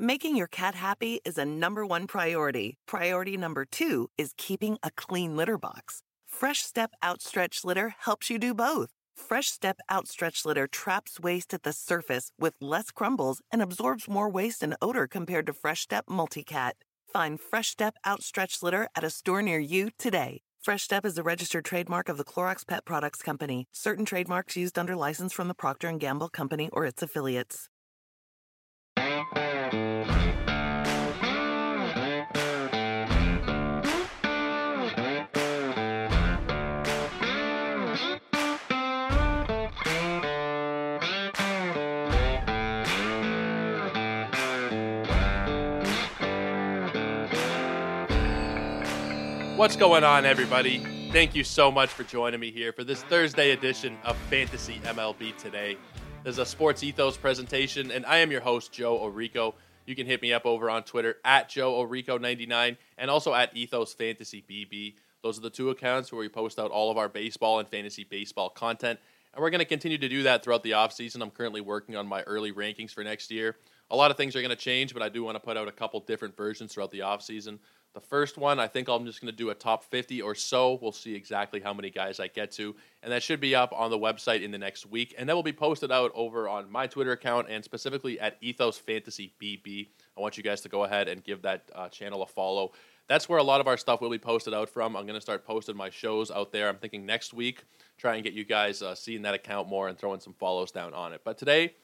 Making your cat happy is a number one priority. Priority number two is keeping a clean litter box. Fresh Step Outstretched Litter helps you do both. Fresh Step Outstretched Litter traps waste at the surface with less crumbles and absorbs more waste and odor compared to Fresh Step Multicat. Find Fresh Step Outstretched Litter at a store near you today. Fresh Step is a registered trademark of the Clorox Pet Products Company. Certain trademarks used under license from the Procter & Gamble Company or its affiliates. What's going on, everybody? Thank you so much for joining me here for this Thursday edition of Fantasy MLB Today. This is a Sports Ethos presentation, and I am your host, Joe Orico. You can hit me up over on Twitter at Joe Orico99 and also at Ethos Fantasy BB. Those are the two accounts where we post out all of our baseball and fantasy baseball content. And we're going to continue to do that throughout the offseason. I'm currently working on my early rankings for next year. A lot of things are going to change, but I do want to put out a couple different versions throughout the offseason. The first one, I think I'm just going to do a top 50 or so. We'll see exactly how many guys I get to. And that should be up on the website in the next week. And that will be posted out over on my Twitter account and specifically at Ethos Fantasy BB. I want you guys to go ahead and give that uh, channel a follow. That's where a lot of our stuff will be posted out from. I'm going to start posting my shows out there. I'm thinking next week, try and get you guys uh, seeing that account more and throwing some follows down on it. But today,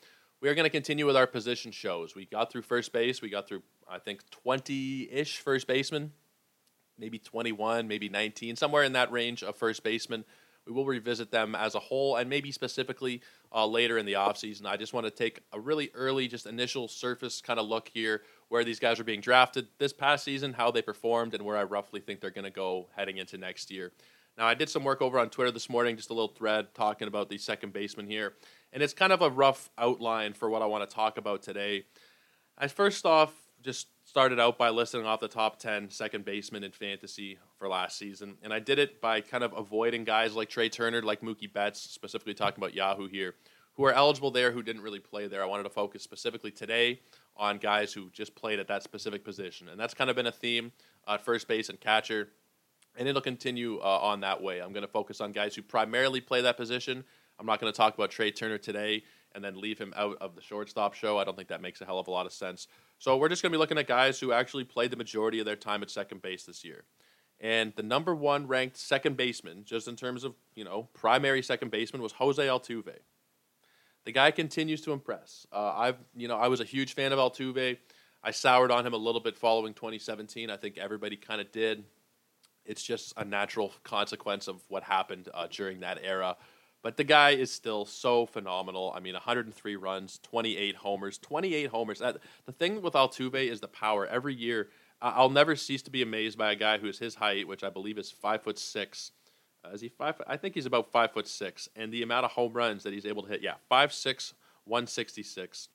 we are going to continue with our position shows. We got through first base. We got through, I think, 20 ish first basemen, maybe 21, maybe 19, somewhere in that range of first basemen. We will revisit them as a whole and maybe specifically uh, later in the offseason. I just want to take a really early, just initial surface kind of look here where these guys are being drafted this past season, how they performed, and where I roughly think they're going to go heading into next year. Now, I did some work over on Twitter this morning, just a little thread talking about the second baseman here and it's kind of a rough outline for what I want to talk about today. I first off just started out by listing off the top 10 second basemen in fantasy for last season, and I did it by kind of avoiding guys like Trea Turner, like Mookie Betts, specifically talking about Yahoo here, who are eligible there who didn't really play there. I wanted to focus specifically today on guys who just played at that specific position, and that's kind of been a theme at first base and catcher. And it'll continue uh, on that way. I'm going to focus on guys who primarily play that position, I'm not going to talk about Trea Turner today and then leave him out of the shortstop show. I don't think that makes a hell of a lot of sense. So we're just going to be looking at guys who actually played the majority of their time at second base this year. And the number one ranked second baseman, just in terms of, you know, primary second baseman, was Jose Altuve. The guy continues to impress. Uh, I've, you know, I was a huge fan of Altuve. I soured on him a little bit following 2017. I think everybody kind of did. It's just a natural consequence of what happened uh, during that era. But the guy is still so phenomenal. I mean, 103 runs, 28 homers, 28 homers. the thing with Altuve is the power. Every year, I'll never cease to be amazed by a guy who is his height, which I believe is five foot six. Uh, is he five? I think he's about five foot six, and the amount of home runs that he's able to hit. Yeah, five six, 166,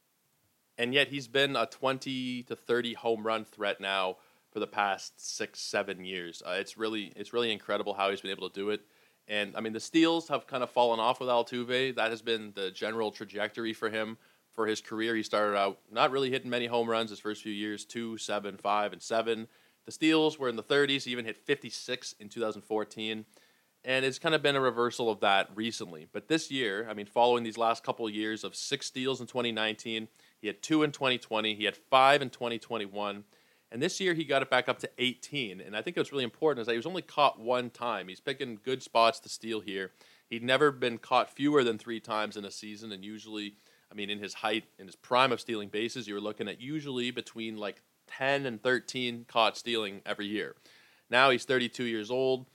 and yet he's been a 20 to 30 home run threat now for the past six, seven years. Uh, it's really, it's really incredible how he's been able to do it. And I mean, the steals have kind of fallen off with Altuve. That has been the general trajectory for him for his career. He started out not really hitting many home runs his first few years two, seven, five, and seven. The steals were in the 30s. He even hit 56 in 2014. And it's kind of been a reversal of that recently. But this year, I mean, following these last couple of years of six steals in 2019, he had two in 2020, he had five in 2021 and this year he got it back up to 18. And I think what's really important is that he was only caught one time. He's picking good spots to steal here. He'd never been caught fewer than three times in a season. And usually, I mean, in his height, in his prime of stealing bases, you were looking at usually between like 10 and 13 caught stealing every year. Now he's 32 years old.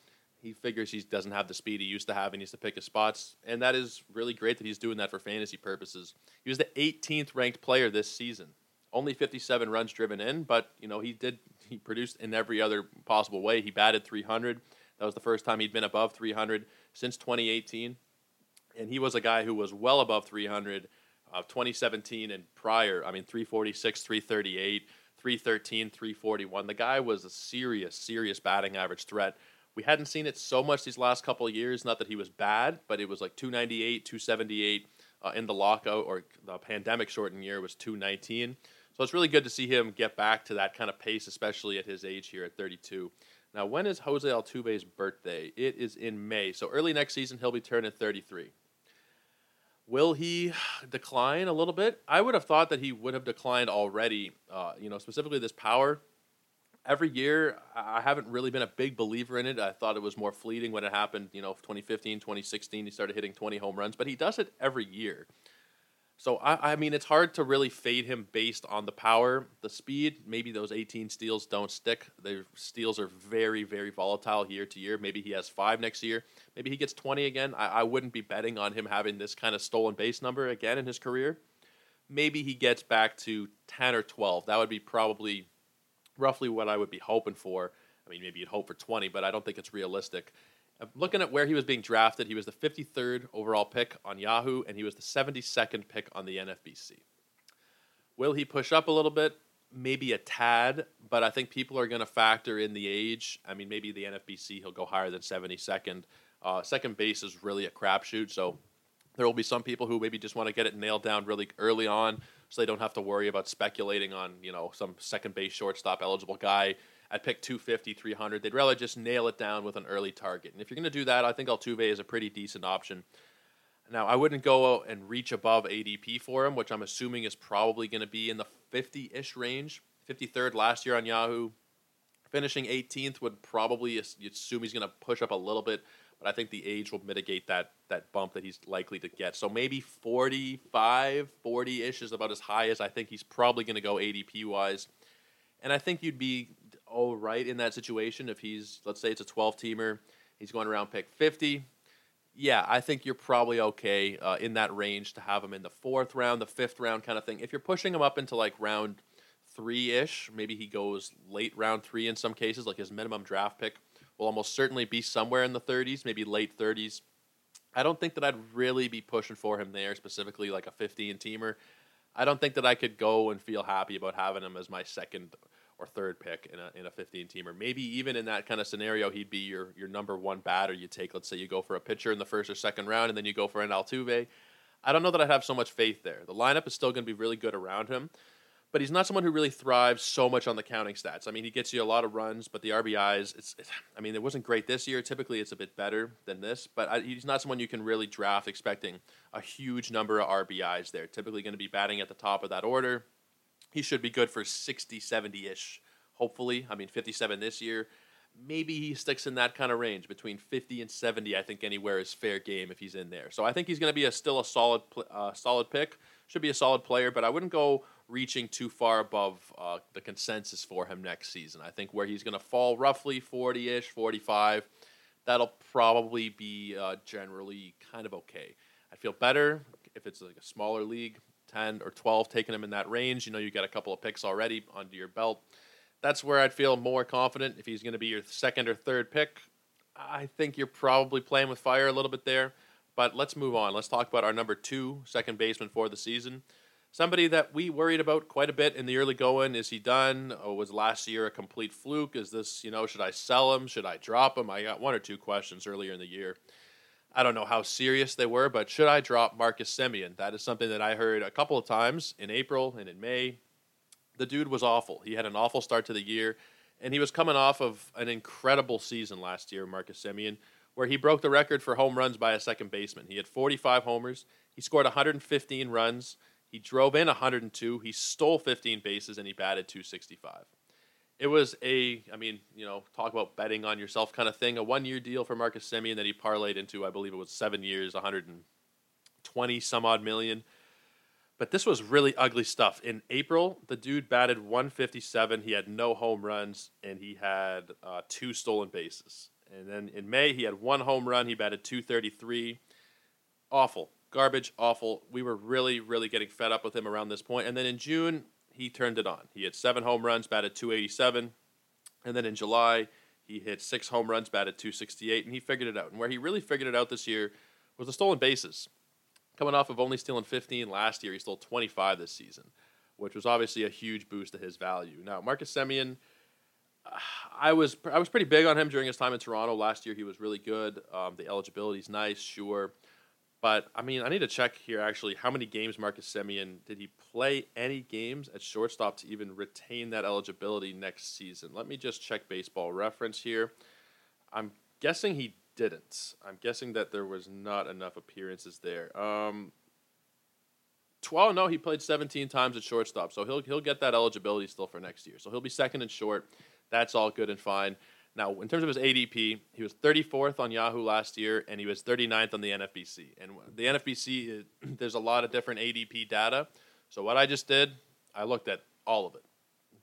He figures he doesn't have the speed he used to have and he needs to pick his spots. And that is really great that he's doing that for fantasy purposes. He was the 18th ranked player this season Only 57 runs driven in, but you know he did he produced in every other possible way. He batted 300. That was the first time he'd been above 300 since 2018, and he was a guy who was well above 300 of uh, 2017 and prior. I mean, 346, 338, 313, 341. The guy was a serious, serious batting average threat. We hadn't seen it so much these last couple of years. Not that he was bad, but it was like 298, 278 uh, in the lockout or the pandemic shortened year was 219. So it's really good to see him get back to that kind of pace, especially at his age here at 32. Now, when is Jose Altuve's birthday? It is in May. So early next season, he'll be turning 33. Will he decline a little bit? I would have thought that he would have declined already. Uh, you know, specifically this power. Every year, I haven't really been a big believer in it. I thought it was more fleeting when it happened. You know, 2015, 2016, he started hitting 20 home runs, but he does it every year. So I, I, mean, it's hard to really fade him based on the power, the speed. Maybe those 18 steals don't stick. Their steals are very, very volatile year to year. Maybe he has five next year. Maybe he gets 20 again. I, I wouldn't be betting on him having this kind of stolen base number again in his career. Maybe he gets back to 10 or 12. That would be probably roughly what I would be hoping for. I mean, maybe you'd hope for 20, but I don't think it's realistic looking at where he was being drafted, he was the 53rd overall pick on Yahoo, and he was the 72nd pick on the NFBC. Will he push up a little bit? Maybe a tad, but I think people are going to factor in the age. I mean, maybe the NFBC he'll go higher than 72nd. Uh, second base is really a crapshoot, so there will be some people who maybe just want to get it nailed down really early on, so they don't have to worry about speculating on you know some second base shortstop eligible guy at pick 250, 300. They'd rather just nail it down with an early target. And if you're going to do that, I think Altuve is a pretty decent option. Now, I wouldn't go and reach above ADP for him, which I'm assuming is probably going to be in the 50 ish range. 53rd last year on Yahoo. Finishing 18th would probably, assume he's going to push up a little bit, but I think the age will mitigate that, that bump that he's likely to get. So maybe 45, 40 ish is about as high as I think he's probably going to go ADP wise. And I think you'd be all right in that situation if he's, let's say it's a 12 teamer, he's going around pick 50. Yeah, I think you're probably okay uh, in that range to have him in the fourth round, the fifth round kind of thing. If you're pushing him up into like round three ish, maybe he goes late round three in some cases, like his minimum draft pick will almost certainly be somewhere in the 30s, maybe late 30s. I don't think that I'd really be pushing for him there, specifically like a 15 teamer. I don't think that I could go and feel happy about having him as my second or third pick in a in a 15 teamer. Maybe even in that kind of scenario, he'd be your your number one batter. You take, let's say, you go for a pitcher in the first or second round, and then you go for an Altuve. I don't know that I'd have so much faith there. The lineup is still going to be really good around him, but he's not someone who really thrives so much on the counting stats. I mean, he gets you a lot of runs, but the RBIs, it's, it's I mean, it wasn't great this year. Typically, it's a bit better than this, but I, he's not someone you can really draft expecting a huge number of RBIs there. Typically, going to be batting at the top of that order he should be good for 60, 70 ish, hopefully. I mean, 57 this year. Maybe he sticks in that kind of range between 50 and 70. I think anywhere is fair game if he's in there. So I think he's going to be a still a solid, uh, solid pick. Should be a solid player, but I wouldn't go reaching too far above uh, the consensus for him next season. I think where he's going to fall roughly 40 ish, 45, that'll probably be uh, generally kind of okay. I feel better if it's like a smaller league, 10 or 12, taking him in that range. You know, you got a couple of picks already under your belt. That's where I'd feel more confident if he's going to be your second or third pick. I think you're probably playing with fire a little bit there. But let's move on. Let's talk about our number two second baseman for the season. Somebody that we worried about quite a bit in the early going. Is he done? Or was last year a complete fluke? Is this, you know, should I sell him? Should I drop him? I got one or two questions earlier in the year. I don't know how serious they were, but should I drop Marcus Semien? That is something that I heard a couple of times in April and in May. The dude was awful. He had an awful start to the year, and he was coming off of an incredible season last year, Marcus Semien, where he broke the record for home runs by a second baseman. He had 45 homers, he scored 115 runs, he drove in 102, he stole 15 bases, and he batted 265 it was a, I mean, you know, talk about betting on yourself kind of thing. A one year deal for Marcus Semien that he parlayed into, I believe it was seven years, 120 some odd million. But this was really ugly stuff. In April, the dude batted 157. He had no home runs and he had uh, two stolen bases. And then in May, he had one home run. He batted 233. Awful. Garbage, awful. We were really, really getting fed up with him around this point. And then in June, he turned it on. He had seven home runs, batted 287. And then in July, he hit six home runs, batted 268, and he figured it out. And where he really figured it out this year was the stolen bases. Coming off of only stealing 15 last year, he stole 25 this season, which was obviously a huge boost to his value. Now, Marcus Semien, I was I was pretty big on him during his time in Toronto last year. He was really good. Um, the eligibility's nice, sure. But I mean, I need to check here actually how many games Marcus Semien did he play any games at shortstop to even retain that eligibility next season? Let me just check baseball reference here. I'm guessing he didn't. I'm guessing that there was not enough appearances there. Um, well, no, he played 17 times at shortstop, so he'll he'll get that eligibility still for next year. So he'll be second and short. That's all good and fine. Now, in terms of his ADP, he was 34th on Yahoo last year, and he was 39th on the NFBC. And the NFBC, there's a lot of different ADP data. So what I just did, I looked at all of it.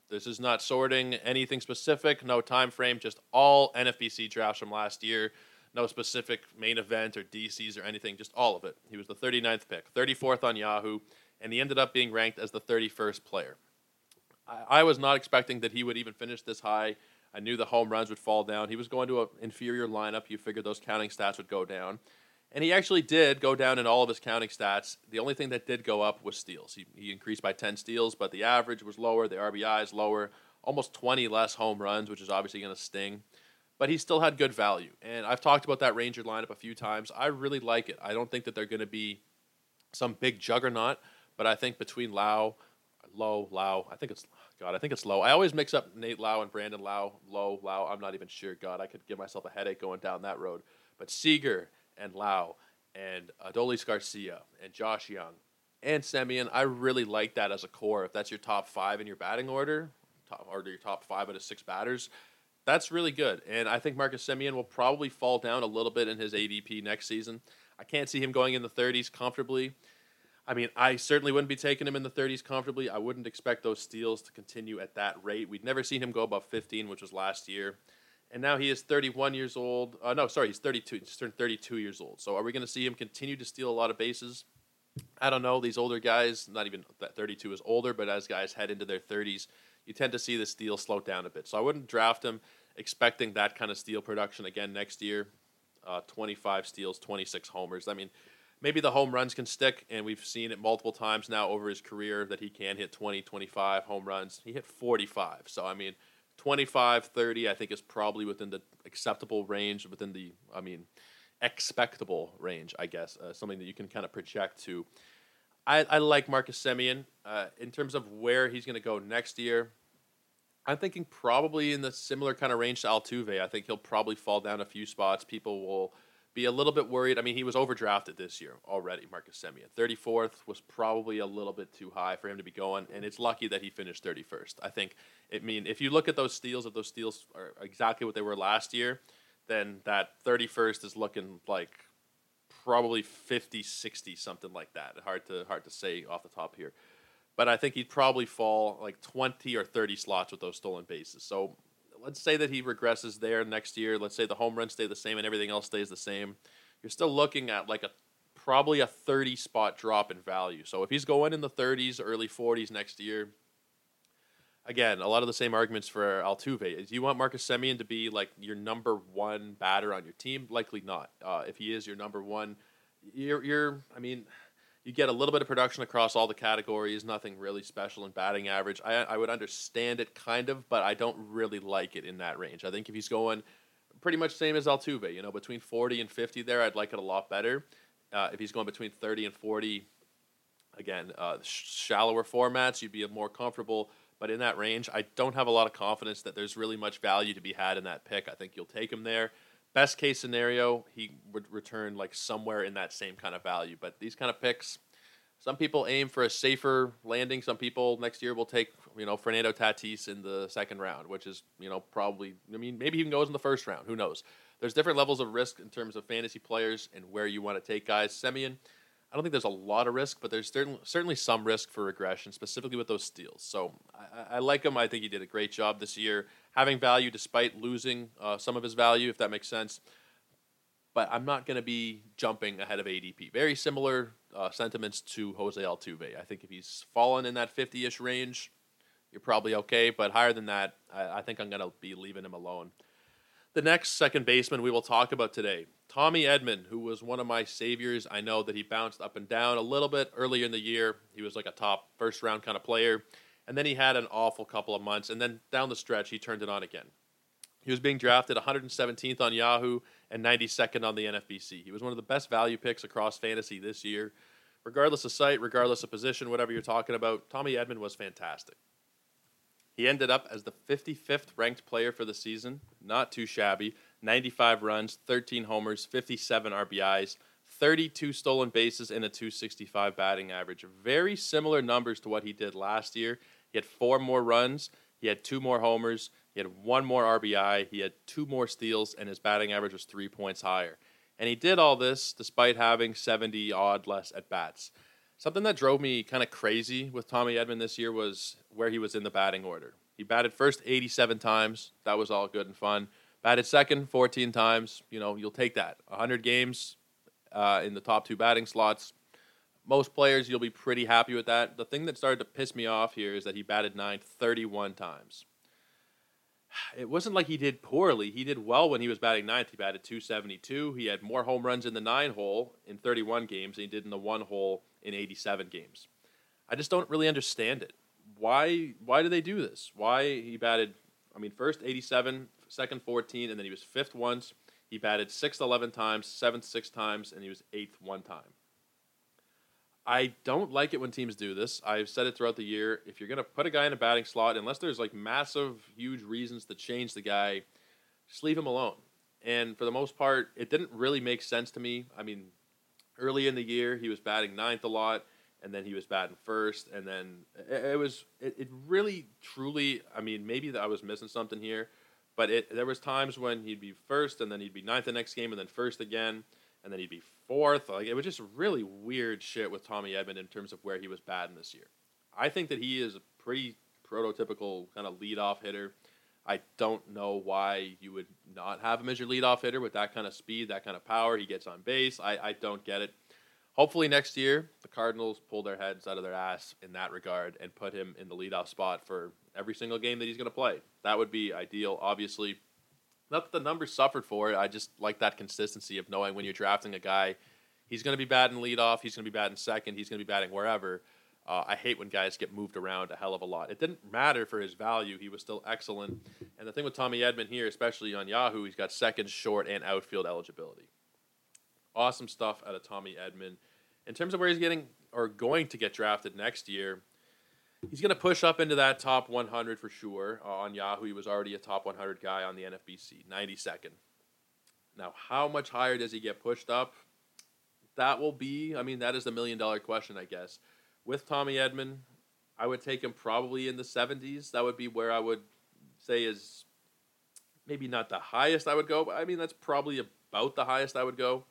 This is not sorting anything specific, no time frame, just all NFBC drafts from last year. No specific main event or DCs or anything, just all of it. He was the 39th pick, 34th on Yahoo, and he ended up being ranked as the 31st player. I, I was not expecting that he would even finish this high I knew the home runs would fall down. He was going to an inferior lineup. You figured those counting stats would go down. And he actually did go down in all of his counting stats. The only thing that did go up was steals. He, he increased by 10 steals, but the average was lower, the RBI is lower, almost 20 less home runs, which is obviously going to sting. But he still had good value. And I've talked about that Ranger lineup a few times. I really like it. I don't think that they're going to be some big juggernaut, but I think between Lau, Low, Lau, I think it's God, I think it's Lowe. I always mix up Nate Lau and Brandon Lau. Lowe, Lau. I'm not even sure. God, I could give myself a headache going down that road. But Seager and Lau and Adolis Garcia and Josh Jung and Semien, I really like that as a core. If that's your top five in your batting order, top, or your top five out of six batters, that's really good. And I think Marcus Semien will probably fall down a little bit in his ADP next season. I can't see him going in the 30s comfortably. I mean, I certainly wouldn't be taking him in the 30s comfortably. I wouldn't expect those steals to continue at that rate. We'd never seen him go above 15, which was last year. And now he is 31 years old. Uh, no, sorry, he's 32. He just turned 32 years old. So are we going to see him continue to steal a lot of bases? I don't know. These older guys, not even that 32 is older, but as guys head into their 30s, you tend to see the steal slow down a bit. So I wouldn't draft him expecting that kind of steal production again next year. Uh, 25 steals, 26 homers. I mean, maybe the home runs can stick, and we've seen it multiple times now over his career that he can hit 20, 25 home runs. He hit 45. So, I mean, 25, 30, I think is probably within the acceptable range, within the, I mean, expectable range, I guess, uh, something that you can kind of project to. I, I like Marcus Semien Uh, in terms of where he's going to go next year, I'm thinking probably in the similar kind of range to Altuve. I think he'll probably fall down a few spots. People will be a little bit worried. I mean, he was overdrafted this year already, Marcus Semien. 34th was probably a little bit too high for him to be going, and it's lucky that he finished 31st. I think, I mean, if you look at those steals, if those steals are exactly what they were last year, then that 31st is looking like probably 50, 60, something like that. Hard to hard to say off the top here. But I think he'd probably fall like 20 or 30 slots with those stolen bases. So let's say that he regresses there next year. Let's say the home runs stay the same and everything else stays the same. You're still looking at like a probably a 30 spot drop in value. So if he's going in the 30s, early 40s next year, again, a lot of the same arguments for Altuve. Do you want Marcus Semien to be like your number one batter on your team? Likely not. Uh, if he is your number one, you're, you're I mean, you get a little bit of production across all the categories, nothing really special in batting average. I, I would understand it kind of, but I don't really like it in that range. I think if he's going pretty much same as Altuve, you know, between 40 and 50 there, I'd like it a lot better. Uh, if he's going between 30 and 40, again, uh, shallower formats, you'd be more comfortable. But in that range, I don't have a lot of confidence that there's really much value to be had in that pick. I think you'll take him there best case scenario, he would return like somewhere in that same kind of value. But these kind of picks, some people aim for a safer landing. Some people next year will take, you know, Fernando Tatis in the second round, which is, you know, probably, I mean, maybe even goes in the first round. Who knows? There's different levels of risk in terms of fantasy players and where you want to take guys. Semien, I don't think there's a lot of risk, but there's certainly some risk for regression, specifically with those steals. So I, I like him. I think he did a great job this year having value despite losing uh, some of his value, if that makes sense. But I'm not going to be jumping ahead of ADP. Very similar uh, sentiments to Jose Altuve. I think if he's fallen in that 50 ish range, you're probably okay. But higher than that, I, I think I'm going to be leaving him alone. The next second baseman we will talk about today, Tommy Edman, who was one of my saviors. I know that he bounced up and down a little bit earlier in the year. He was like a top first round kind of player. And then he had an awful couple of months. And then down the stretch, he turned it on again. He was being drafted 117th on Yahoo and 92nd on the NFBC. He was one of the best value picks across fantasy this year. Regardless of site, regardless of position, whatever you're talking about, Tommy Edman was fantastic. He ended up as the 55th ranked player for the season, not too shabby. 95 runs, 13 homers, 57 RBIs, 32 stolen bases, and a 265 batting average. Very similar numbers to what he did last year. He had four more runs, he had two more homers, he had one more RBI, he had two more steals, and his batting average was three points higher. And he did all this despite having 70 odd less at bats. Something that drove me kind of crazy with Tommy Edman this year was where he was in the batting order. He batted first 87 times. That was all good and fun. Batted second 14 times. You know, you'll take that. 100 games uh, in the top two batting slots. Most players, you'll be pretty happy with that. The thing that started to piss me off here is that he batted ninth 31 times. It wasn't like he did poorly. He did well when he was batting ninth. He batted 272. He had more home runs in the nine hole in 31 games than he did in the one hole in 87 games. I just don't really understand it. Why why do they do this? Why he batted I mean first 87, second 14 and then he was fifth once. He batted 6th 11 times, 7th 6 times and he was 8th one time. I don't like it when teams do this. I've said it throughout the year. If you're going to put a guy in a batting slot, unless there's like massive, huge reasons to change the guy, just leave him alone. And for the most part, it didn't really make sense to me. I mean, early in the year, he was batting ninth a lot, and then he was batting first, and then it, it was it, it, really truly. I mean, maybe that I was missing something here, but it there was times when he'd be first, and then he'd be ninth the next game, and then first again, and then he'd be fourth. Like it was just really weird shit with Tommy Edman in terms of where he was batting this year. I think that he is a pretty prototypical kind of leadoff hitter. I don't know why you would not have him as your leadoff hitter with that kind of speed, that kind of power. He gets on base. I, I don't get it. Hopefully next year the Cardinals pull their heads out of their ass in that regard and put him in the leadoff spot for every single game that he's going to play. That would be ideal. Obviously, not that the numbers suffered for it. I just like that consistency of knowing when you're drafting a guy, he's going to be batting leadoff, he's going to be batting second, he's going to be batting wherever. Uh, I hate when guys get moved around a hell of a lot. It didn't matter for his value; he was still excellent. And the thing with Tommy Edman here, especially on Yahoo, he's got second, short, and outfield eligibility. Awesome stuff out of Tommy Edman. In terms of where he's getting or going to get drafted next year, he's going to push up into that top 100 for sure. Uh, on Yahoo, he was already a top 100 guy on the NFBC, 92nd. Now, how much higher does he get pushed up? That will be, I mean, that is the million dollar question, I guess. With Tommy Edman, I would take him probably in the 70s. That would be where I would say is maybe not the highest I would go, but I mean, that's probably about the highest I would go.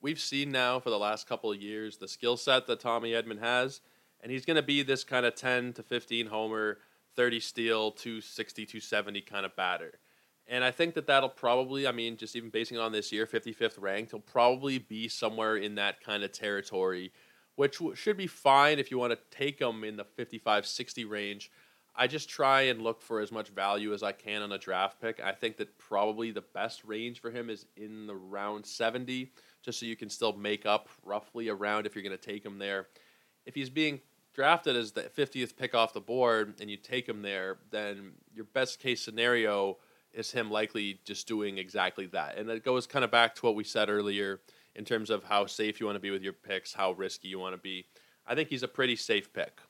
We've seen now for the last couple of years the skill set that Tommy Edman has and he's going to be this kind of 10 to 15 homer, 30 steal, 260, 270 kind of batter. And I think that that'll probably, I mean, just even basing it on this year, 55th ranked, he'll probably be somewhere in that kind of territory, which should be fine if you want to take him in the 55 60 range. I just try and look for as much value as I can on a draft pick. I think that probably the best range for him is in the round 70, just so you can still make up roughly around if you're going to take him there. If he's being drafted as the 50th pick off the board and you take him there, then your best case scenario is him likely just doing exactly that. And it goes kind of back to what we said earlier in terms of how safe you want to be with your picks, how risky you want to be. I think he's a pretty safe pick.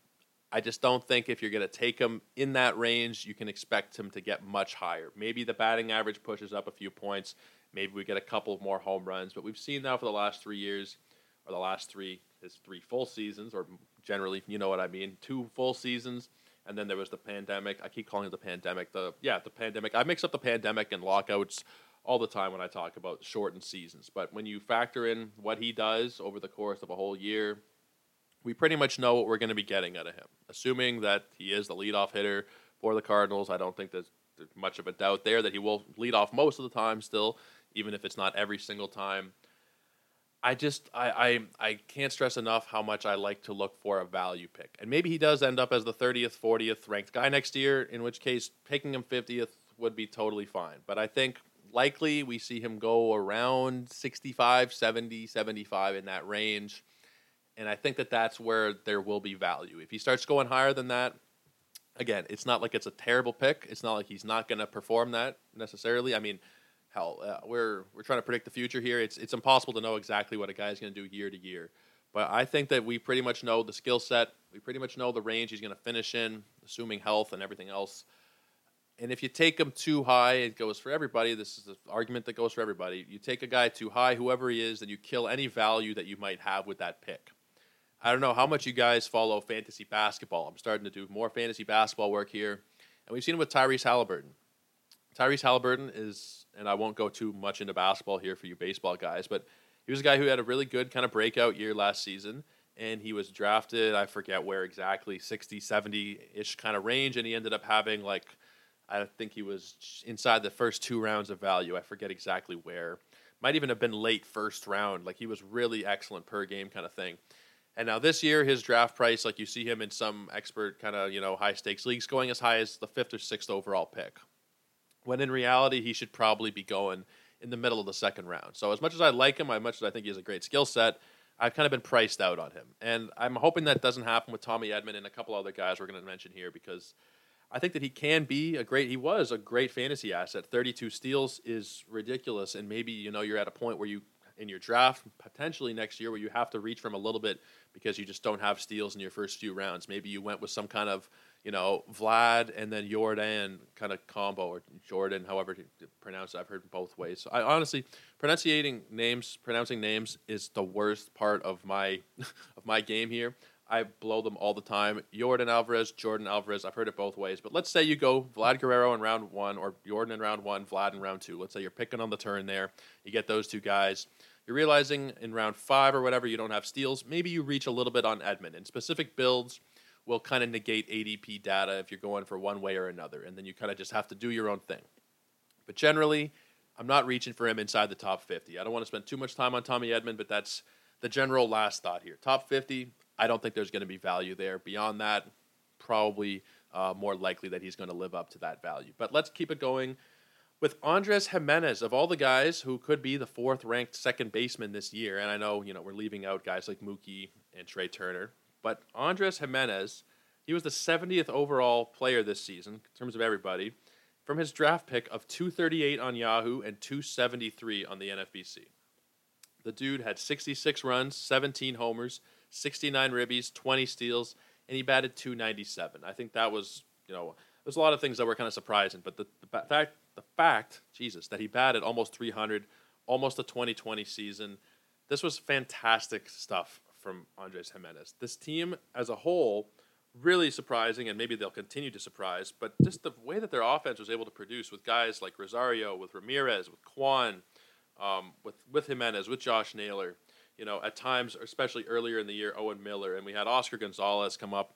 I just don't think if you're going to take him in that range, you can expect him to get much higher. Maybe the batting average pushes up a few points. Maybe we get a couple more home runs. But we've seen now for the last three years, or the last three, his three full seasons, or generally, you know what I mean, two full seasons, and then there was the pandemic. I keep calling it the pandemic. The yeah, the pandemic. I mix up the pandemic and lockouts all the time when I talk about shortened seasons. But when you factor in what he does over the course of a whole year, we pretty much know what we're going to be getting out of him. Assuming that he is the leadoff hitter for the Cardinals, I don't think there's, there's much of a doubt there that he will lead off most of the time still, even if it's not every single time. I just I, I I can't stress enough how much I like to look for a value pick, and maybe he does end up as the thirtieth, fortieth ranked guy next year. In which case, picking him fiftieth would be totally fine. But I think likely we see him go around 65, 70, 75 in that range, and I think that that's where there will be value. If he starts going higher than that, again, it's not like it's a terrible pick. It's not like he's not going to perform that necessarily. I mean hell, uh, we're we're trying to predict the future here. It's it's impossible to know exactly what a guy is going to do year to year. But I think that we pretty much know the skill set. We pretty much know the range he's going to finish in, assuming health and everything else. And if you take him too high, it goes for everybody. This is the argument that goes for everybody. You take a guy too high, whoever he is, then you kill any value that you might have with that pick. I don't know how much you guys follow fantasy basketball. I'm starting to do more fantasy basketball work here. And we've seen it with Tyrese Halliburton. Tyrese Halliburton is, and I won't go too much into basketball here for you baseball guys, but he was a guy who had a really good kind of breakout year last season. And he was drafted, I forget where exactly, 60, 70 ish kind of range. And he ended up having like, I think he was inside the first two rounds of value. I forget exactly where. Might even have been late first round. Like he was really excellent per game kind of thing. And now this year, his draft price, like you see him in some expert kind of you know high stakes leagues, going as high as the fifth or sixth overall pick when in reality he should probably be going in the middle of the second round. So as much as I like him, as much as I think he has a great skill set, I've kind of been priced out on him. And I'm hoping that doesn't happen with Tommy Edman and a couple other guys we're going to mention here because I think that he can be a great he was a great fantasy asset. 32 steals is ridiculous and maybe you know you're at a point where you in your draft potentially next year where you have to reach from a little bit because you just don't have steals in your first few rounds. Maybe you went with some kind of you know, Vlad and then Jordan kind of combo or Jordan, however to pronounce it. I've heard both ways. So I honestly, pronouncing names, pronouncing names is the worst part of my of my game here. I blow them all the time. Jordan Alvarez, Jordan Alvarez. I've heard it both ways. But let's say you go Vlad Guerrero in round one or Jordan in round one, Vlad in round two. Let's say you're picking on the turn there. You get those two guys. You're realizing in round five or whatever you don't have steals. Maybe you reach a little bit on Edman. In specific builds, will kind of negate ADP data if you're going for one way or another, and then you kind of just have to do your own thing. But generally, I'm not reaching for him inside the top 50. I don't want to spend too much time on Tommy Edman, but that's the general last thought here. Top 50, I don't think there's going to be value there. Beyond that, probably uh, more likely that he's going to live up to that value. But let's keep it going with Andres Gimenez of all the guys who could be the fourth ranked second baseman this year, and I know you know we're leaving out guys like Mookie and Trea Turner, but Andres Gimenez, he was the 70th overall player this season in terms of everybody from his draft pick of 238 on Yahoo and 273 on the NFBC. The dude had 66 runs, 17 homers, 69 ribbies, 20 steals, and he batted 297. I think that was, you know, there's a lot of things that were kind of surprising, but the, the fact, the fact, Jesus, that he batted almost 300, almost a 2020 season, this was fantastic stuff from Andres Gimenez. This team as a whole, really surprising, and maybe they'll continue to surprise, but just the way that their offense was able to produce with guys like Rosario, with Ramirez, with Kwan, um, with, with Gimenez, with Josh Naylor, you know, at times, especially earlier in the year, Owen Miller, and we had Oscar Gonzalez come up.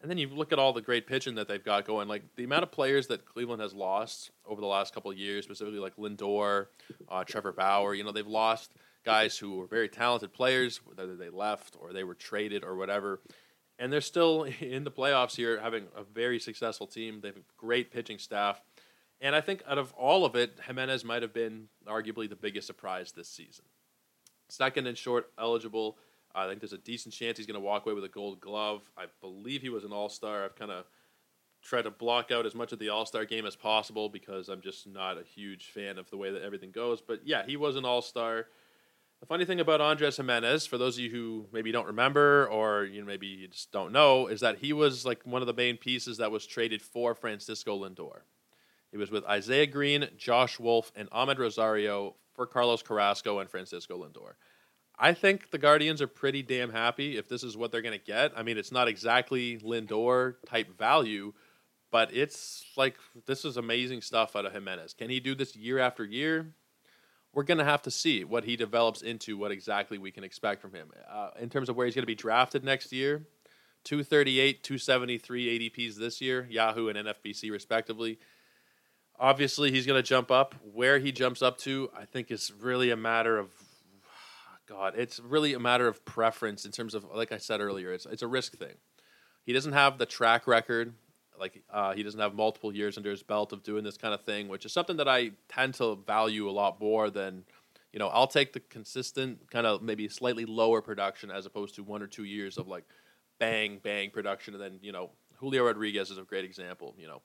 And then you look at all the great pitching that they've got going. Like the amount of players that Cleveland has lost over the last couple of years, specifically like Lindor, uh, Trevor Bauer. You know, they've lost guys who were very talented players, whether they left or they were traded or whatever. And they're still in the playoffs here, having a very successful team. They have a great pitching staff. And I think out of all of it, Gimenez might have been arguably the biggest surprise this season. Second and short eligible. I think there's a decent chance he's going to walk away with a gold glove. I believe he was an all star. I've kind of tried to block out as much of the all star game as possible because I'm just not a huge fan of the way that everything goes. But yeah, he was an all star. The funny thing about Andres Gimenez, for those of you who maybe don't remember or you know, maybe you just don't know, is that he was like one of the main pieces that was traded for Francisco Lindor. He was with Isaiah Greene, Josh Wolf, and Amed Rosario for Carlos Carrasco and Francisco Lindor. I think the Guardians are pretty damn happy if this is what they're going to get. I mean, it's not exactly Lindor type value, but it's like this is amazing stuff out of Gimenez. Can he do this year after year? we're going to have to see what he develops into, what exactly we can expect from him. Uh, in terms of where he's going to be drafted next year, 238, 273 ADPs this year, Yahoo and NFBC respectively. Obviously, he's going to jump up. Where he jumps up to, I think, is really a matter of God, it's really a matter of preference in terms of, like I said earlier, it's it's a risk thing. He doesn't have the track record, like uh, he doesn't have multiple years under his belt of doing this kind of thing, which is something that I tend to value a lot more than, you know, I'll take the consistent kind of maybe slightly lower production as opposed to one or two years of like bang bang production, and then you know Julio Rodriguez is a great example. You know,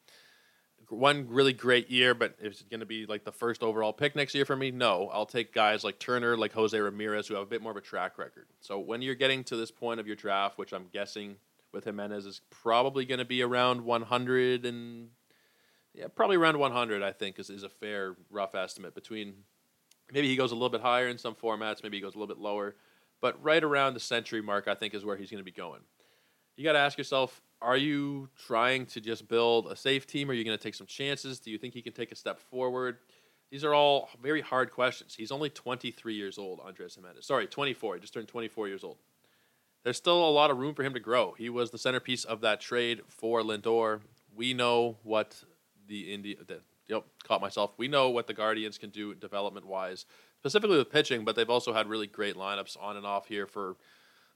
one really great year, but is it going to be like the first overall pick next year for me? No. I'll take guys like Turner, like Jose Ramirez, who have a bit more of a track record. So when you're getting to this point of your draft, which I'm guessing with Gimenez is probably going to be around 100 and yeah, probably around 100. I think is is a fair rough estimate. Between maybe he goes a little bit higher in some formats, maybe he goes a little bit lower, but right around the century mark, I think is where he's going to be going. You got to ask yourself are you trying to just build a safe team? Are you going to take some chances? Do you think he can take a step forward? These are all very hard questions. He's only 23 years old, Andres Gimenez. Sorry, 24. He just turned 24 years old. There's still a lot of room for him to grow. He was the centerpiece of that trade for Lindor. We know what the India, yep, caught myself. We know what the Guardians can do development wise, specifically with pitching, but they've also had really great lineups on and off here for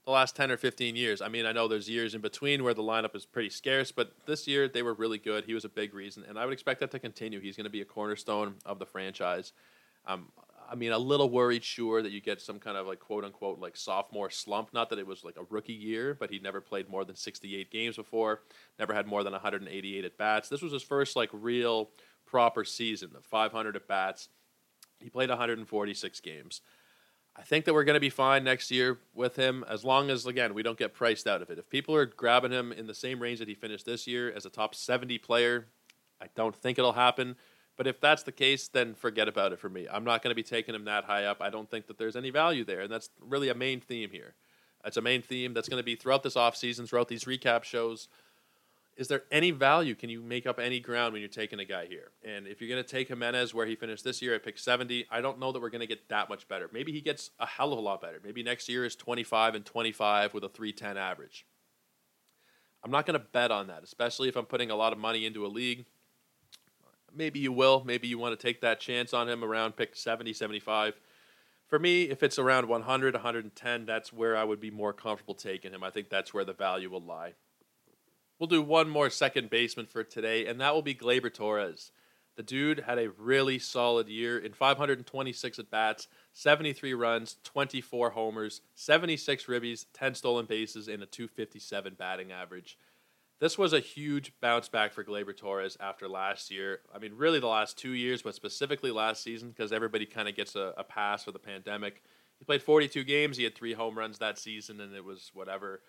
the last 10 or 15 years. I mean, I know there's years in between where the lineup is pretty scarce, but this year they were really good. He was a big reason, and I would expect that to continue. He's going to be a cornerstone of the franchise. Um, I mean, a little worried, sure, that you get some kind of like quote unquote like sophomore slump. Not that it was like a rookie year, but he'd never played more than 68 games before, never had more than 188 at bats. This was his first like real proper season of 500 at bats. He played 146 games. I think that we're going to be fine next year with him as long as, again, we don't get priced out of it. If people are grabbing him in the same range that he finished this year as a top 70 player, I don't think it'll happen. But if that's the case, then forget about it for me. I'm not going to be taking him that high up. I don't think that there's any value there. And that's really a main theme here. It's a main theme that's going to be throughout this offseason, throughout these recap shows is there any value? Can you make up any ground when you're taking a guy here? And if you're going to take Gimenez where he finished this year at pick 70, I don't know that we're going to get that much better. Maybe he gets a hell of a lot better. Maybe next year is 25 and 25 with a 310 average. I'm not going to bet on that, especially if I'm putting a lot of money into a league. Maybe you will. Maybe you want to take that chance on him around pick 70, 75. For me, if it's around 100, 110, that's where I would be more comfortable taking him. I think that's where the value will lie. We'll do one more second baseman for today, and that will be Gleyber Torres. The dude had a really solid year in 526 at bats, 73 runs, 24 homers, 76 ribbies, 10 stolen bases, and a 257 batting average. This was a huge bounce back for Gleyber Torres after last year. I mean, really the last two years, but specifically last season because everybody kind of gets a, a pass for the pandemic. He played 42 games. He had three home runs that season, and it was whatever.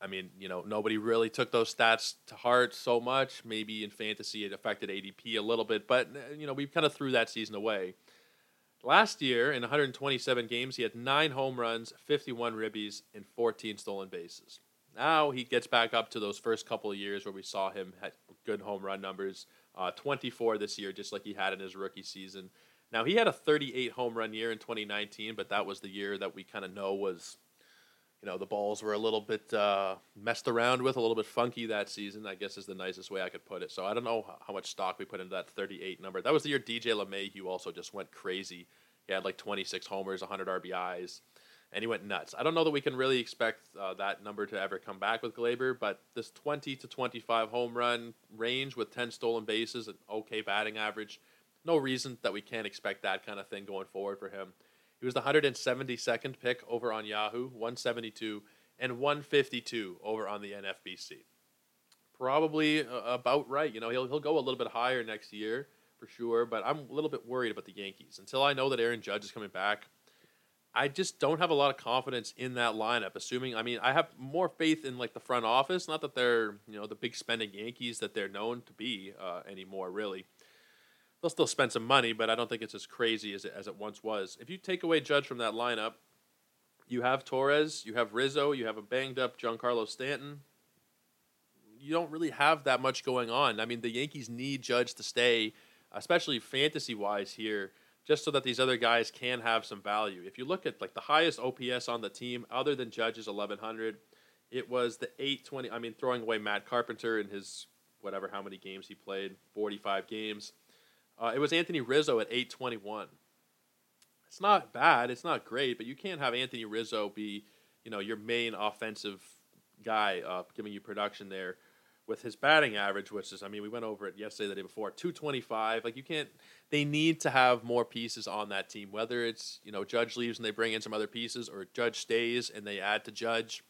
I mean, you know, nobody really took those stats to heart so much. Maybe in fantasy it affected ADP a little bit, but uh, you know, we kind of threw that season away. Last year, in 127 games, he had nine home runs, 51 ribbies, and 14 stolen bases. Now he gets back up to those first couple of years where we saw him had good home run numbers. Uh, 24 this year, just like he had in his rookie season. Now he had a 38 home run year in 2019, but that was the year that we kind of know was you know the balls were a little bit uh, messed around with, a little bit funky that season. I guess is the nicest way I could put it. So I don't know how much stock we put into that 38 number. That was the year DJ LeMahieu also just went crazy. He had like 26 homers, 100 RBIs, and he went nuts. I don't know that we can really expect uh, that number to ever come back with Gleyber, but this 20 to 25 home run range with 10 stolen bases, an okay batting average, no reason that we can't expect that kind of thing going forward for him. He was the 172nd pick over on Yahoo, 172, and 152 over on the NFBC. Probably uh, about right. You know, he'll, he'll go a little bit higher next year for sure, but I'm a little bit worried about the Yankees. Until I know that Aaron Judge is coming back, I just don't have a lot of confidence in that lineup. Assuming, I mean, I have more faith in like the front office. Not that they're you know the big spending Yankees that they're known to be uh, anymore, really they'll still spend some money, but I don't think it's as crazy as it, as it once was. If you take away Judge from that lineup, you have Torres, you have Rizzo, you have a banged up Giancarlo Stanton. You don't really have that much going on. I mean, the Yankees need Judge to stay, especially fantasy wise here, just so that these other guys can have some value. If you look at like the highest OPS on the team, other than Judge's 1100, it was the 820. I mean, throwing away Matt Carpenter in his whatever how many games he played, 45 games. Uh, it was Anthony Rizzo at 821. it's not bad. It's not great, but you can't have Anthony Rizzo be, you know, your main offensive guy uh, giving you production there with his batting average, which is, I mean, we went over it yesterday, the day before, 225. Like, you can't, they need to have more pieces on that team, whether it's, you know, Judge leaves and they bring in some other pieces or Judge stays and they add to Judge.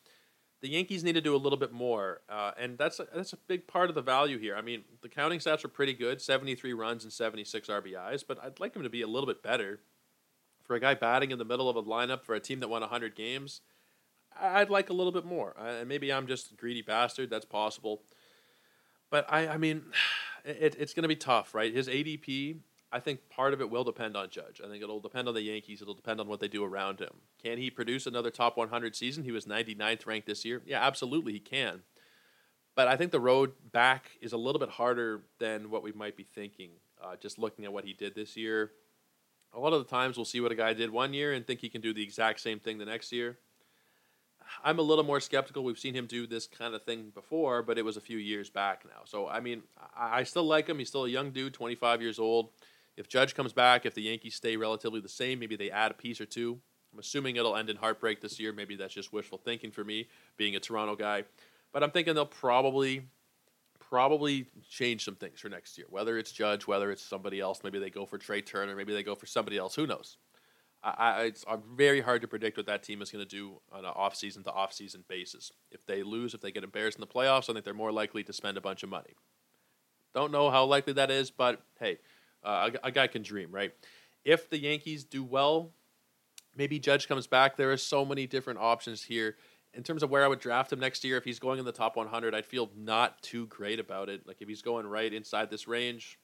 The Yankees need to do a little bit more, uh, and that's a, that's a big part of the value here. I mean, the counting stats are pretty good 73 runs and 76 RBIs, but I'd like him to be a little bit better. For a guy batting in the middle of a lineup for a team that won 100 games, I'd like a little bit more. Uh, maybe I'm just a greedy bastard. That's possible. But I, I mean, it, it's going to be tough, right? His ADP, I think part of it will depend on Judge. I think it'll depend on the Yankees. It'll depend on what they do around him. Can he produce another top 100 season? He was 99th ranked this year. Yeah, absolutely, he can. But I think the road back is a little bit harder than what we might be thinking. Uh, just looking at what he did this year, a lot of the times we'll see what a guy did one year and think he can do the exact same thing the next year. I'm a little more skeptical. We've seen him do this kind of thing before, but it was a few years back now. So, I mean, I, I still like him. He's still a young dude, 25 years old. If Judge comes back, if the Yankees stay relatively the same, maybe they add a piece or two. I'm assuming it'll end in heartbreak this year. Maybe that's just wishful thinking for me, being a Toronto guy. But I'm thinking they'll probably probably change some things for next year. Whether it's Judge, whether it's somebody else, maybe they go for Trea Turner, maybe they go for somebody else. Who knows? I, it's very hard to predict what that team is going to do on an off-season to off-season basis. If they lose, if they get embarrassed in the playoffs, I think they're more likely to spend a bunch of money. Don't know how likely that is, but hey, uh, a, a guy can dream, right? If the Yankees do well, maybe Judge comes back. There are so many different options here. In terms of where I would draft him next year, if he's going in the top 100, I'd feel not too great about it. Like if he's going right inside this range,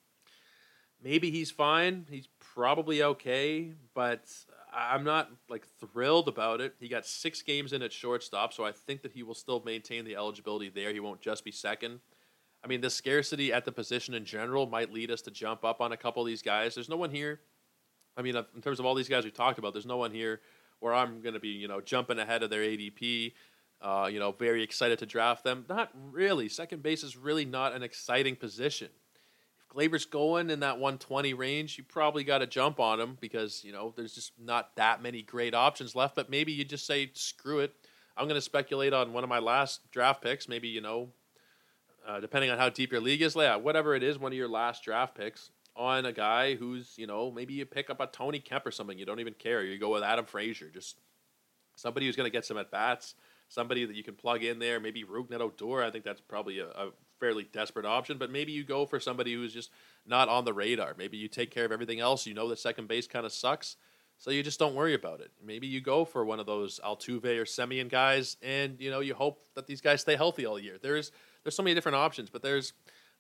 maybe he's fine. He's probably okay, but I'm not like thrilled about it. He got six games in at shortstop, so I think that he will still maintain the eligibility there. He won't just be second. I mean, the scarcity at the position in general might lead us to jump up on a couple of these guys. There's no one here. I mean, in terms of all these guys we talked about, there's no one here where I'm going to be, you know, jumping ahead of their ADP. Uh, you know, very excited to draft them. Not really. Second base is really not an exciting position. Gleyber's going in that 120 range, you probably got to jump on him because, you know, there's just not that many great options left. But maybe you just say, screw it. I'm going to speculate on one of my last draft picks. Maybe, you know, uh, depending on how deep your league is, yeah, whatever it is, one of your last draft picks on a guy who's, you know, maybe you pick up a Tony Kemp or something. You don't even care. You go with Adam Frazier, just somebody who's going to get some at bats, somebody that you can plug in there. Maybe Rougned Odor. I think that's probably a, a fairly desperate option, but maybe you go for somebody who's just not on the radar. Maybe you take care of everything else. You know that second base kind of sucks, so you just don't worry about it. Maybe you go for one of those Altuve or Semien guys, and you know you hope that these guys stay healthy all year. There's there's so many different options, but there's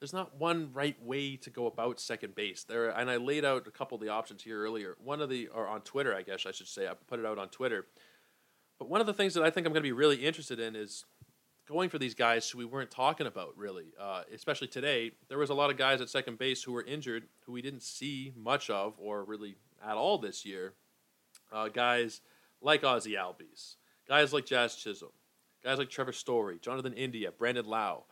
there's not one right way to go about second base. There, and I laid out a couple of the options here earlier. One of the, or on Twitter, I guess I should say, I put it out on Twitter. But one of the things that I think I'm going to be really interested in is going for these guys who we weren't talking about really, uh, especially today. There was a lot of guys at second base who were injured who we didn't see much of or really at all this year. Uh, guys like Ozzie Albies, guys like Jazz Chisholm, guys like Trevor Story, Jonathan India, Brandon Lowe.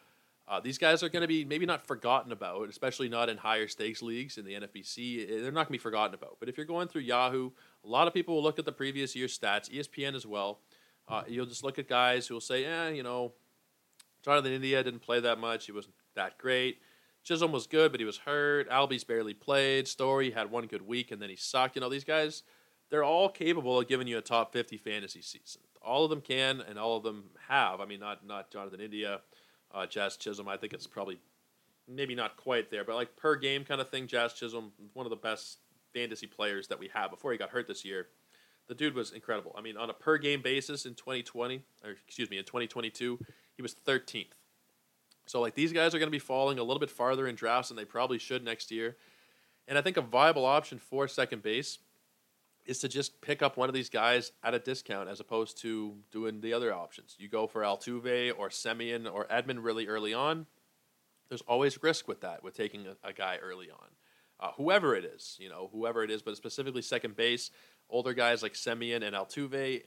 Uh, these guys are going to be maybe not forgotten about, especially not in higher stakes leagues in the NFBC. They're not going to be forgotten about. But if you're going through Yahoo, a lot of people will look at the previous year's stats, ESPN as well. Uh, you'll just look at guys who will say, "Yeah, you know, Jonathan India didn't play that much. He wasn't that great. Chisholm was good, but he was hurt. Albies barely played. Story had one good week, and then he sucked. You know, these guys, they're all capable of giving you a top 50 fantasy season. All of them can, and all of them have. I mean, not not Jonathan India, uh, Jazz Chisholm. I think it's probably maybe not quite there, but like per game kind of thing. Jazz Chisholm, one of the best fantasy players that we have before he got hurt this year. The dude was incredible. I mean, on a per game basis in 2020, or excuse me, in 2022, he was 13th. So like these guys are going to be falling a little bit farther in drafts than they probably should next year. And I think a viable option for second base is to just pick up one of these guys at a discount as opposed to doing the other options. You go for Altuve or Semien or Edman really early on. There's always risk with that, with taking a, a guy early on. Uh, whoever it is, you know, whoever it is, but specifically second base, older guys like Semien and Altuve,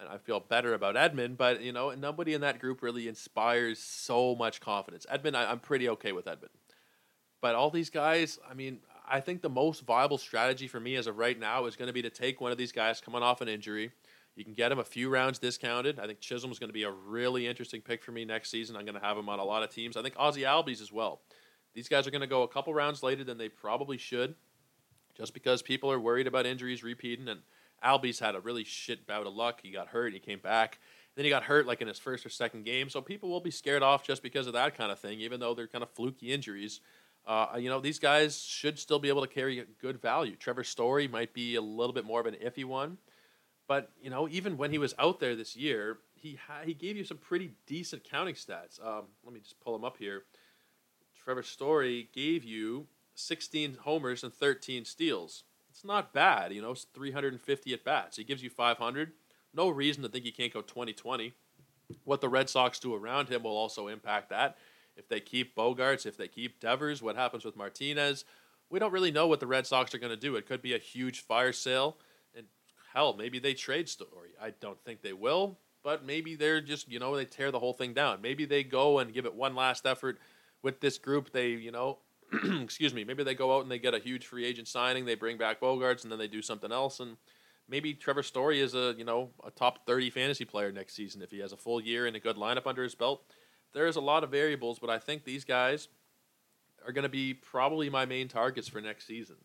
and I feel better about Edman, but you know, nobody in that group really inspires so much confidence. Edman, I, am pretty okay with Edman, but all these guys, I mean, I think the most viable strategy for me as of right now is going to be to take one of these guys coming off an injury. You can get him a few rounds discounted. I think Chisholm's going to be a really interesting pick for me next season. I'm going to have him on a lot of teams. I think Ozzie Albies as well. These guys are going to go a couple rounds later than they probably should, just because people are worried about injuries repeating. And Albies had a really shit bout of luck. He got hurt. He came back. Then he got hurt like in his first or second game. So people will be scared off just because of that kind of thing, even though they're kind of fluky injuries. Uh, you know, these guys should still be able to carry a good value. Trevor Story might be a little bit more of an iffy one. But, you know, even when he was out there this year, he, ha- he gave you some pretty decent counting stats. Um, let me just pull him up here. Trevor Story gave you 16 homers and 13 steals. It's not bad, you know, it's 350 at bats. He gives you 500 no reason to think he can't go 2020. What the Red Sox do around him will also impact that. If they keep Bogaerts, if they keep Devers, what happens with Martinez? We don't really know what the Red Sox are going to do. It could be a huge fire sale, and hell, maybe they trade Story. I don't think they will, but maybe they're just you know they tear the whole thing down. Maybe they go and give it one last effort with this group. They you know, excuse me, maybe they go out and they get a huge free agent signing. They bring back Bogaerts, and then they do something else and maybe Trevor Story is a you know a top 30 fantasy player next season if he has a full year and a good lineup under his belt. There's a lot of variables, but I think these guys are going to be probably my main targets for next season.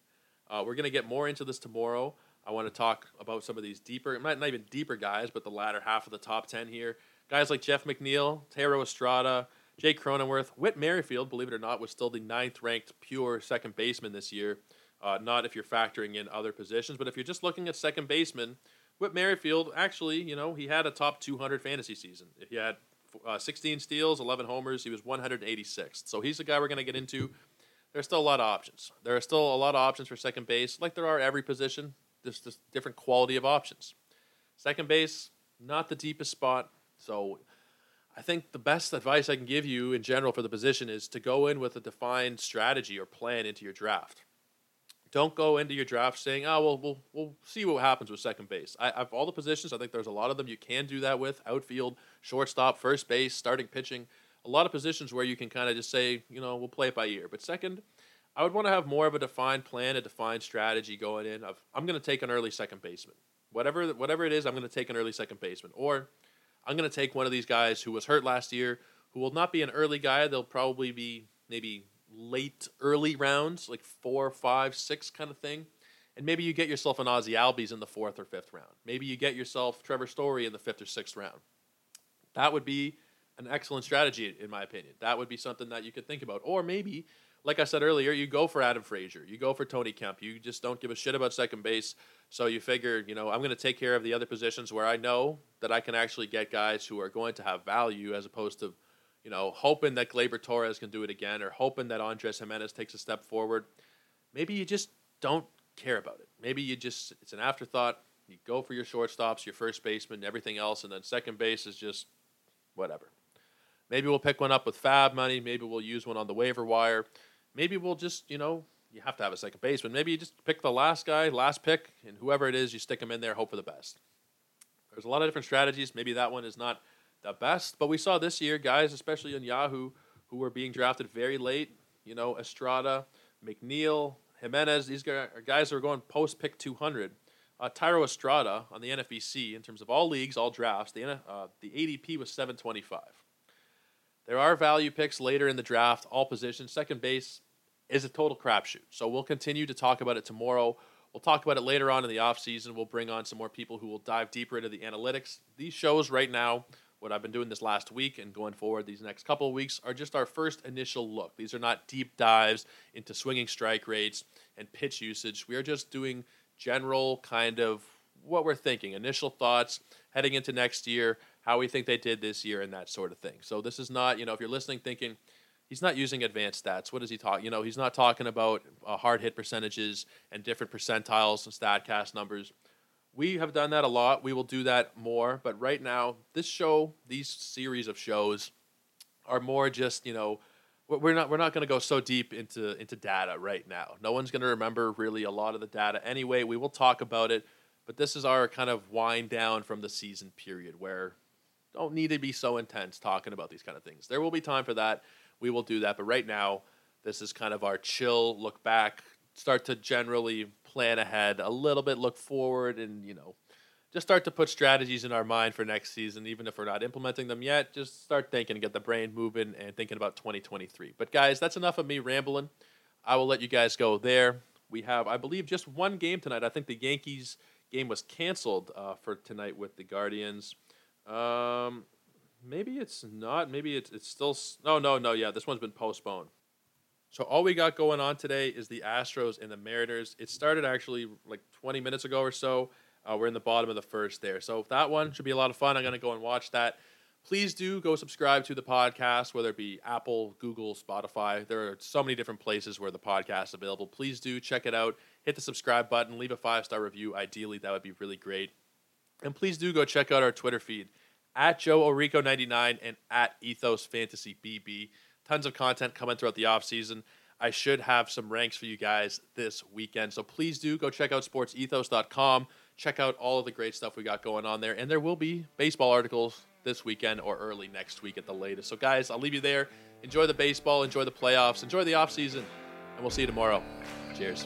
Uh, we're going to get more into this tomorrow. I want to talk about some of these deeper, not, not even deeper guys, but the latter half of the top 10 here. Guys like Jeff McNeil, Thairo Estrada, Jake Cronenworth, Whit Merrifield, believe it or not, was still the ninth ranked pure second baseman this year. Uh, not if you're factoring in other positions, but if you're just looking at second baseman, Whit Merrifield actually, you know, he had a top 200 fantasy season. If he had uh, 16 steals, 11 homers. He was 186th. So he's the guy we're going to get into. There's still a lot of options. There are still a lot of options for second base, like there are every position. There's just different quality of options. Second base, not the deepest spot. So I think the best advice I can give you in general for the position is to go in with a defined strategy or plan into your draft. Don't go into your draft saying, "Oh, well, we'll we'll see what happens with second base." I, have all the positions. I think there's a lot of them you can do that with: outfield, shortstop, first base, starting pitching. A lot of positions where you can kind of just say, you know, we'll play it by ear. But second, I would want to have more of a defined plan, a defined strategy going in. Of I'm going to take an early second baseman, whatever whatever it is. I'm going to take an early second baseman, or I'm going to take one of these guys who was hurt last year, who will not be an early guy. They'll probably be maybe late, early rounds, like four, five, six kind of thing. And maybe you get yourself an Ozzie Albies in the fourth or fifth round. Maybe you get yourself Trevor Story in the fifth or sixth round. That would be an excellent strategy, in my opinion. That would be something that you could think about. Or maybe, like I said earlier, you go for Adam Frazier. You go for Tony Kemp. You just don't give a shit about second base. So you figure, you know, I'm going to take care of the other positions where I know that I can actually get guys who are going to have value as opposed to you know, hoping that Gleyber Torres can do it again or hoping that Andres Gimenez takes a step forward. Maybe you just don't care about it. Maybe you just, it's an afterthought. You go for your shortstops, your first baseman, everything else, and then second base is just whatever. Maybe we'll pick one up with FAAB money. Maybe we'll use one on the waiver wire. Maybe we'll just, you know, you have to have a second baseman. Maybe you just pick the last guy, last pick, and whoever it is, you stick him in there, hope for the best. There's a lot of different strategies. Maybe that one is not the best. But we saw this year guys, especially on Yahoo, who were being drafted very late. You know, Estrada, McNeil, Gimenez. These guys are going post pick 200. Uh, Thairo Estrada on the NFBC, in terms of all leagues, all drafts, the, uh, the ADP was 725. There are value picks later in the draft, all positions. Second base is a total crapshoot. So we'll continue to talk about it tomorrow. We'll talk about it later on in the offseason. We'll bring on some more people who will dive deeper into the analytics. These shows right now what I've been doing this last week and going forward these next couple of weeks are just our first initial look. These are not deep dives into swinging strike rates and pitch usage. We are just doing general kind of what we're thinking, initial thoughts heading into next year, how we think they did this year, and that sort of thing. So this is not, you know, if you're listening thinking, he's not using advanced stats. What is he talking? You know, he's not talking about uh, hard hit percentages and different percentiles and Statcast numbers. We have done that a lot. We will do that more. But right now, this show, these series of shows, are more just you know, we're not we're not going to go so deep into into data right now. No one's going to remember really a lot of the data anyway. We will talk about it, but this is our kind of wind down from the season period where don't need to be so intense talking about these kind of things. There will be time for that. We will do that, but right now, this is kind of our chill look back start to generally plan ahead a little bit, look forward, and you know, just start to put strategies in our mind for next season, even if we're not implementing them yet. Just start thinking, get the brain moving, and thinking about 2023. But guys, that's enough of me rambling. I will let you guys go there. We have, I believe, just one game tonight. I think the Yankees game was canceled uh, for tonight with the Guardians. Um, maybe it's not. Maybe it's it's still. No, no, no. Yeah, this one's been postponed. So all we got going on today is the Astros and the Mariners. It started actually like 20 minutes ago or so. Uh, we're in the bottom of the first there. So that one should be a lot of fun. I'm going to go and watch that. Please do go subscribe to the podcast, whether it be Apple, Google, Spotify. There are so many different places where the podcast is available. Please do check it out. Hit the subscribe button, leave a five star review. Ideally, that would be really great. And please do go check out our Twitter feed at Joe Orico99 and at Ethos Fantasy BB. Tons of content coming throughout the off season. I should have some ranks for you guys this weekend. So please do go check out sportsethos.com check out all of the great stuff we got going on there. And there will be baseball articles this weekend or early next week at the latest. So, guys, I'll leave you there. Enjoy the baseball, enjoy the playoffs, enjoy the offseason, and we'll see you tomorrow. Cheers.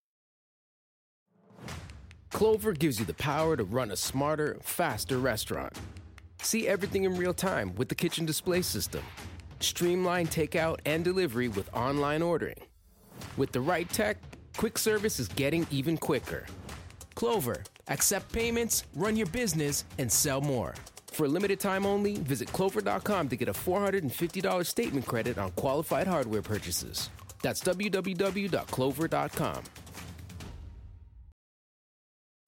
Clover gives you the power to run a smarter, faster restaurant. See everything in real time with the kitchen display system. Streamline takeout and delivery with online ordering. With the right tech, quick service is getting even quicker. Clover, accept payments, run your business, and sell more. For a limited time only, visit clover.com to get a $450 statement credit on qualified hardware purchases. That's www.clover.com.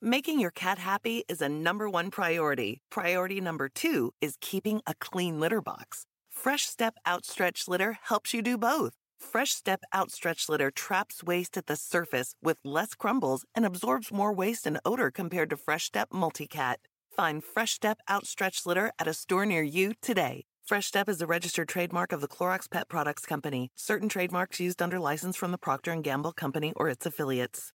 Making your cat happy is a number one priority. Priority number two is keeping a clean litter box. Fresh Step Outstretch Litter helps you do both. Fresh Step Outstretch Litter traps waste at the surface with less crumbles and absorbs more waste and odor compared to Fresh Step Multicat. Find Fresh Step Outstretch Litter at a store near you today. Fresh Step is a registered trademark of the Clorox Pet Products Company. Certain trademarks used under license from the Procter & Gamble Company or its affiliates.